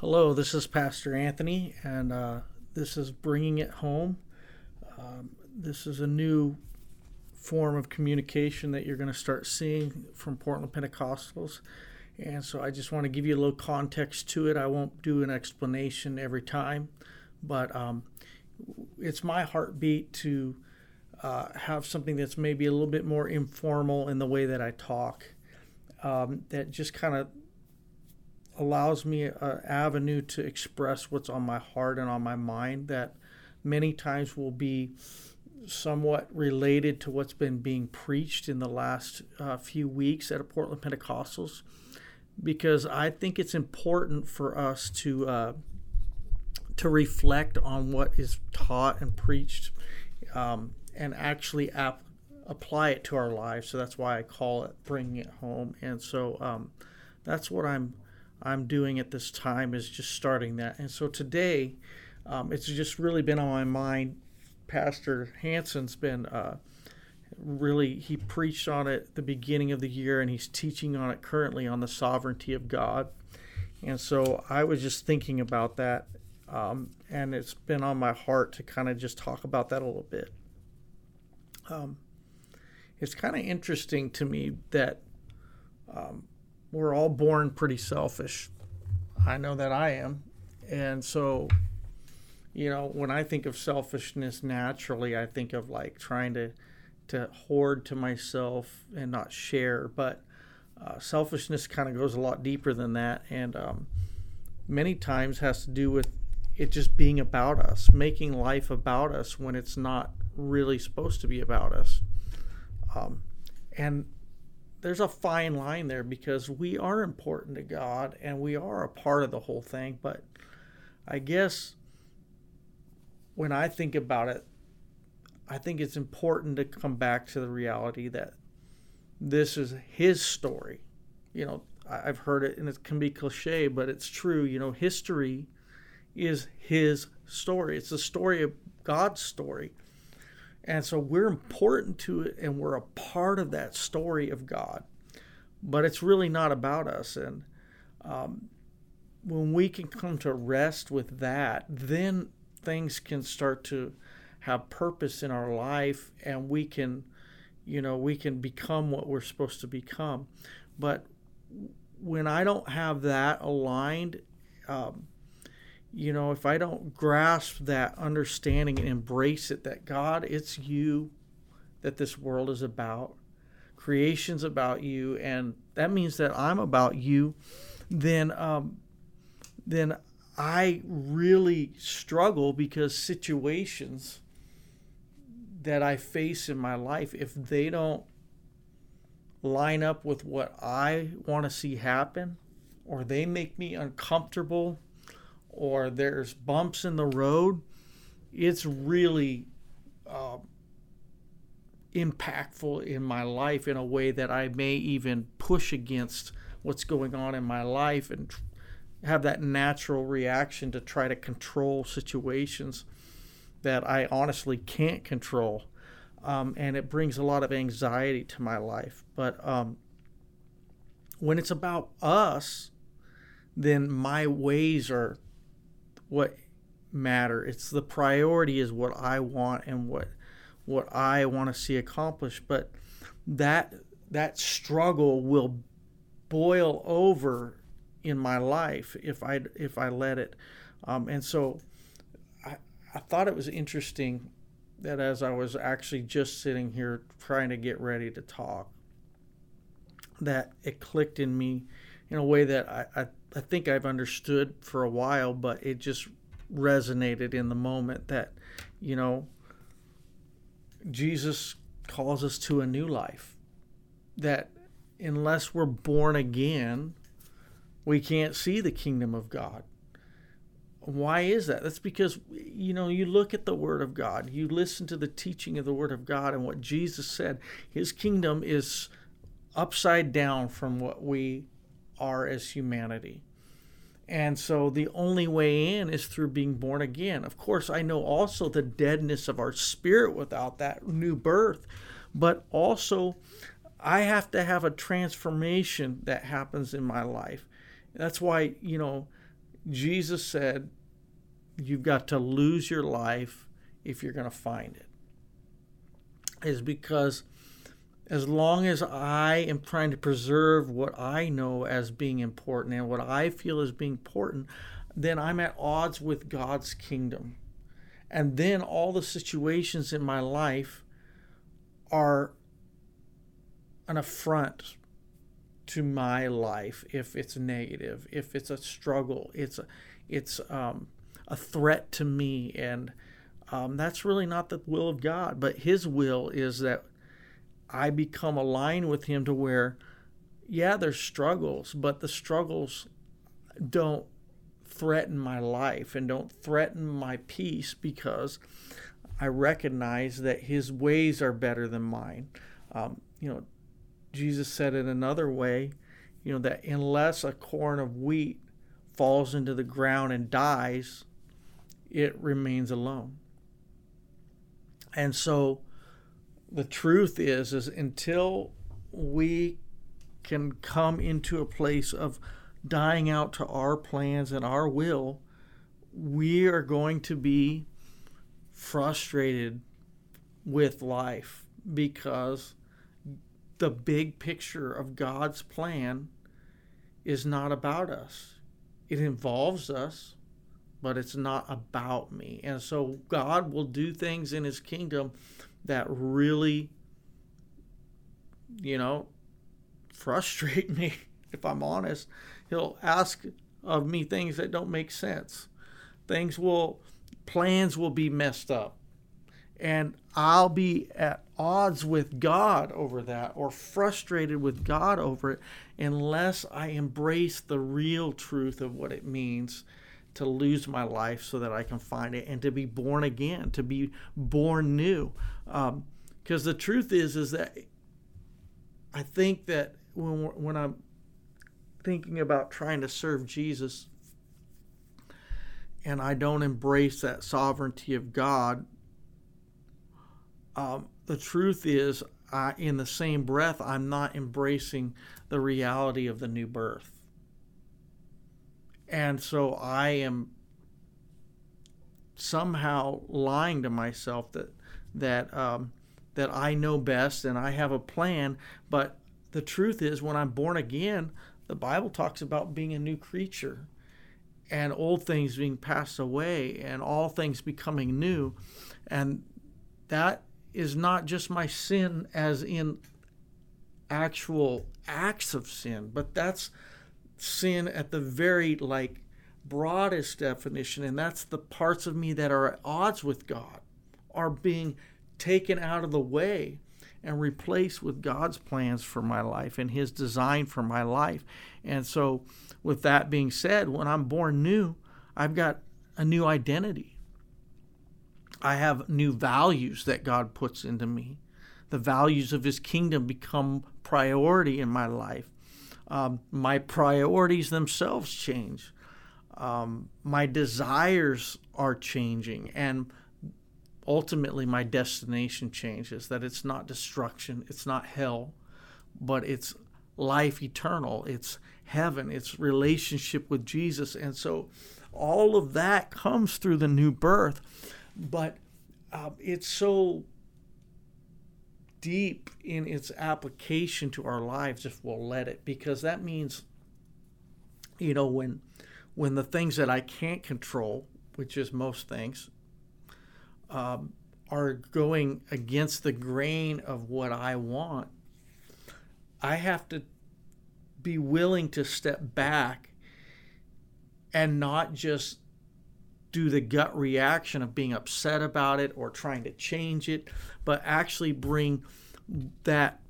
Hello, this is Pastor Anthony, and uh, this is Bringing It Home. Um, this is a new form of communication that you're going to start seeing from Portland Pentecostals. And so I just want to give you a little context to it. I won't do an explanation every time, but um, it's my heartbeat to uh, have something that's maybe a little bit more informal in the way that I talk, um, that just kind of allows me an avenue to express what's on my heart and on my mind that many times will be somewhat related to what's been being preached in the last uh, few weeks at a Portland Pentecostals because I think it's important for us to uh, to reflect on what is taught and preached um, and actually ap- apply it to our lives. So that's why I call it bringing it home. And so um, that's what I'm I'm doing at this time is just starting that. And so today, um, it's just really been on my mind. Pastor Hanson's been uh, really he preached on it the beginning of the year, and he's teaching on it currently on the sovereignty of God. And so I was just thinking about that, um, and it's been on my heart to kind of just talk about that a little bit. Um, it's kind of interesting to me that um, we're all born pretty selfish. I know that I am. And so, you know, when I think of selfishness naturally, I think of like trying to to hoard to myself and not share. But uh, selfishness kind of goes a lot deeper than that, and um, many times has to do with it just being about us, making life about us when it's not really supposed to be about us. Um, and there's a fine line there because we are important to God and we are a part of the whole thing. But I guess when I think about it, I think it's important to come back to the reality that this is His story. You know, I've heard it and it can be cliche, but it's true. You know, history is His story, it's the story of God's story. And so we're important to it and we're a part of that story of God. But it's really not about us. And um, when we can come to rest with that, then things can start to have purpose in our life and we can, you know, we can become what we're supposed to become. But when I don't have that aligned, um, you know, if I don't grasp that understanding and embrace it, that God, it's you that this world is about, creation's about you, and that means that I'm about you, then, um, then I really struggle because situations that I face in my life, if they don't line up with what I want to see happen, or they make me uncomfortable or there's bumps in the road, it's really uh, impactful in my life in a way that I may even push against what's going on in my life and have that natural reaction to try to control situations that I honestly can't control. Um, and it brings a lot of anxiety to my life. But um, when it's about us, then my ways are what matter. It's the priority is what I want and what what I want to see accomplished. But that that struggle will boil over in my life if I if I let it. Um, and so I, I thought it was interesting that as I was actually just sitting here trying to get ready to talk, that it clicked in me in a way that I, I I think I've understood for a while, but it just resonated in the moment that, you know, Jesus calls us to a new life. That unless we're born again, we can't see the kingdom of God. Why is that? That's because, you know, you look at the Word of God, you listen to the teaching of the Word of God and what Jesus said. His kingdom is upside down from what we are as humanity. And so the only way in is through being born again. Of course, I know also the deadness of our spirit without that new birth, but also I have to have a transformation that happens in my life. That's why, you know, Jesus said, You've got to lose your life if you're going to find it. Is because as long as I am trying to preserve what I know as being important and what I feel as being important, then I'm at odds with God's kingdom. And then all the situations in my life are an affront to my life if it's negative, if it's a struggle, it's a, it's um, a threat to me, and um, that's really not the will of God. But His will is that I become aligned with Him to where, yeah, there's struggles, but the struggles don't threaten my life and don't threaten my peace because I recognize that His ways are better than mine. Um, you know, Jesus said it another way, you know, that unless a corn of wheat falls into the ground and dies, it remains alone. And so the truth is is until we can come into a place of dying out to our plans and our will, we are going to be frustrated with life because the big picture of God's plan is not about us. It involves us, but it's not about me. And so God will do things in his kingdom that really, you know, frustrate me, if I'm honest. He'll ask of me things that don't make sense. Things will, plans will be messed up. And I'll be at odds with God over that or frustrated with God over it unless I embrace the real truth of what it means to lose my life so that I can find it and to be born again, to be born new. Because um, the truth is, is that I think that when when I'm thinking about trying to serve Jesus, and I don't embrace that sovereignty of God, um, the truth is, I, in the same breath, I'm not embracing the reality of the new birth. And so I am somehow lying to myself that that um, that I know best and I have a plan. But the truth is, when I'm born again, the Bible talks about being a new creature and old things being passed away and all things becoming new. And that is not just my sin as in actual acts of sin, but that's sin at the very like broadest definition and that's the parts of me that are at odds with God are being taken out of the way and replaced with God's plans for my life and his design for my life. And so with that being said, when I'm born new, I've got a new identity. I have new values that God puts into me. The values of His kingdom become priority in my life. Um, my priorities themselves change. Um, my desires are changing, and ultimately, my destination changes. That it's not destruction, it's not hell, but it's life eternal. It's heaven. It's relationship with Jesus, and so all of that comes through the new birth but uh, it's so deep in its application to our lives if we'll let it because that means you know when when the things that i can't control which is most things um, are going against the grain of what i want i have to be willing to step back and not just do the gut reaction of being upset about it or trying to change it, but actually bring that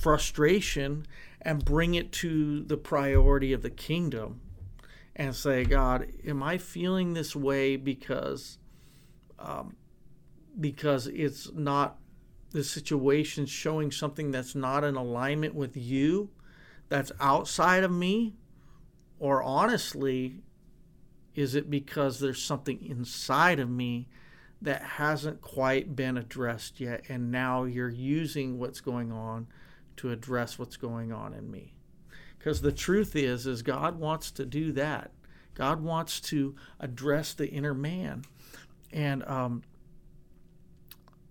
frustration and bring it to the priority of the kingdom and say, God, am I feeling this way because um, because it's not the situation showing something that's not in alignment with you, that's outside of me, or honestly, is it because there's something inside of me that hasn't quite been addressed yet? And now you're using what's going on to address what's going on in me. Because the truth is, is God wants to do that. God wants to address the inner man. And um,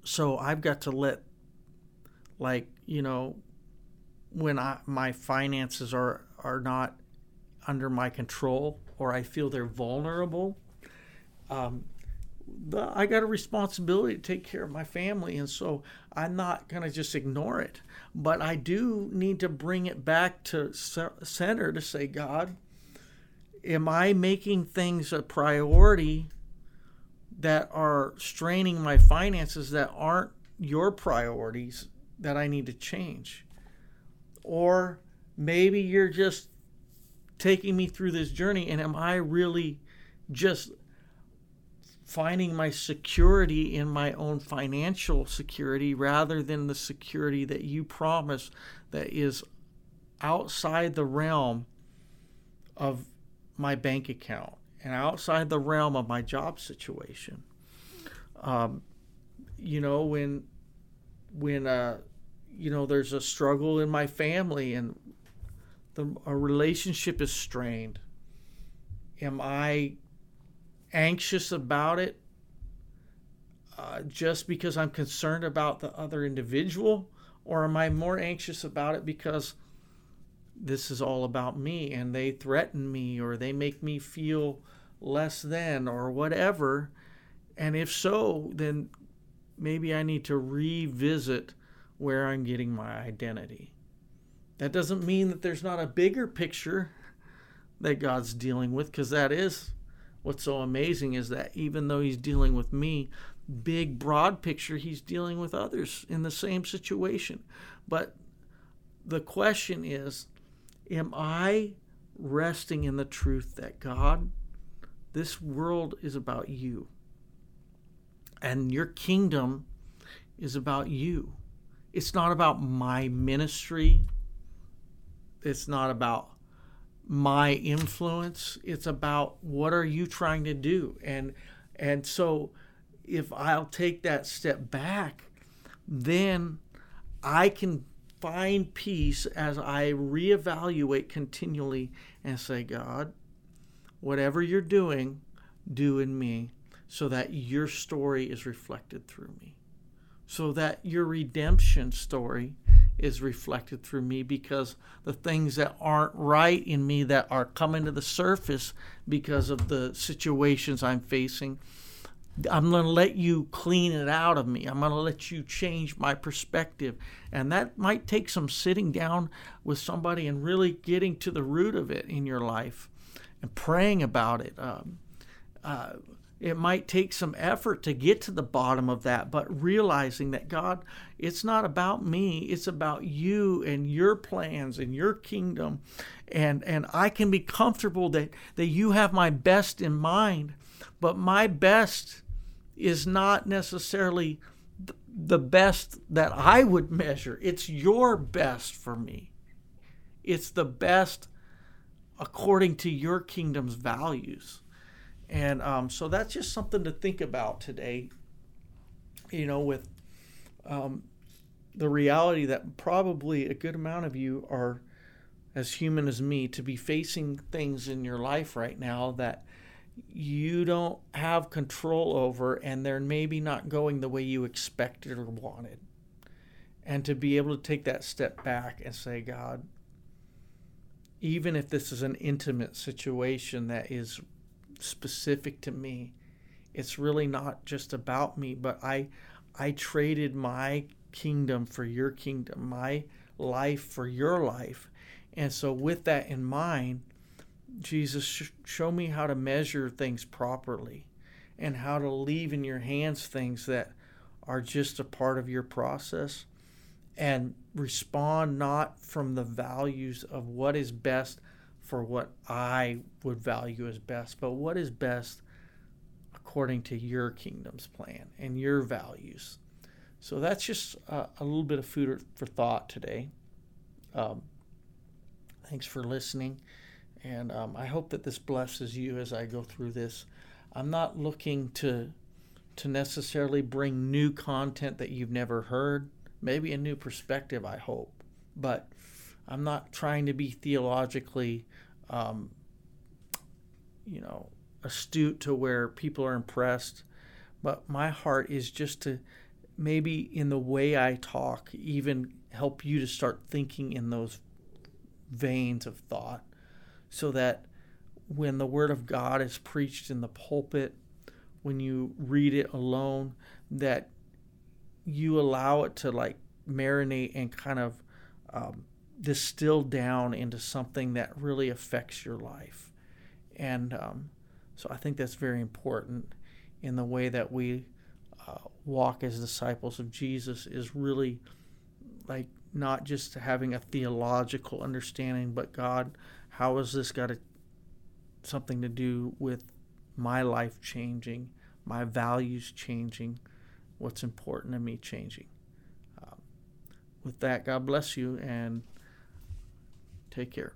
so I've got to let, like, you know, when I, my finances are, are not under my control or I feel they're vulnerable, um, the, I got a responsibility to take care of my family. And so I'm not going to just ignore it. But I do need to bring it back to center to say, God, am I making things a priority that are straining my finances that aren't your priorities that I need to change? Or maybe you're just taking me through this journey and am I really just finding my security in my own financial security rather than the security that you promise that is outside the realm of my bank account and outside the realm of my job situation. Um, you know, when when uh, you know there's a struggle in my family and the a relationship is strained, am I anxious about it uh, just because I'm concerned about the other individual, or am I more anxious about it because this is all about me and they threaten me or they make me feel less than or whatever? And if so, then maybe I need to revisit where I'm getting my identity. That doesn't mean that there's not a bigger picture that God's dealing with, because that is what's so amazing is that even though He's dealing with me, big, broad picture, He's dealing with others in the same situation. But the question is am I resting in the truth that God, this world is about you? And your kingdom is about you. It's not about my ministry. It's not about my influence. It's about what are you trying to do? And and so if I'll take that step back, then I can find peace as I reevaluate continually and say, God, whatever you're doing, do in me so that your story is reflected through me. So that your redemption story is reflected through me because the things that aren't right in me that are coming to the surface because of the situations I'm facing I'm going to let you clean it out of me. I'm going to let you change my perspective. And that might take some sitting down with somebody and really getting to the root of it in your life and praying about it. Um, uh, it might take some effort to get to the bottom of that, but realizing that God, it's not about me, it's about you and your plans and your kingdom. And, and I can be comfortable that, that you have my best in mind but my best is not necessarily the best that I would measure. It's your best for me. It's the best according to your kingdom's values. And um, so that's just something to think about today, you know, with um, the reality that probably a good amount of you are as human as me to be facing things in your life right now that you don't have control over and they're maybe not going the way you expected or wanted. And to be able to take that step back and say, God, even if this is an intimate situation that is specific to me, it's really not just about me, but I I traded my kingdom for your kingdom, my life for your life. And so with that in mind, Jesus, sh- show me how to measure things properly and how to leave in your hands things that are just a part of your process and respond not from the values of what is best for what I would value as best, but what is best according to your kingdom's plan and your values. So that's just a, a little bit of food for thought today. Um, thanks for listening. And um, I hope that this blesses you as I go through this. I'm not looking to to necessarily bring new content that you've never heard, maybe a new perspective. I hope, but I'm not trying to be theologically um, you know, astute to where people are impressed. But my heart is just to maybe in the way I talk, even help you to start thinking in those veins of thought so that when the Word of God is preached in the pulpit, when you read it alone, that you allow it to like marinate and kind of um, distill down into something that really affects your life. And um, so I think that's very important in the way that we uh, walk as disciples of Jesus is really like not just having a theological understanding, but God, how has this got something to do with my life changing, my values changing, what's important to me changing? Um, with that, God bless you and take care.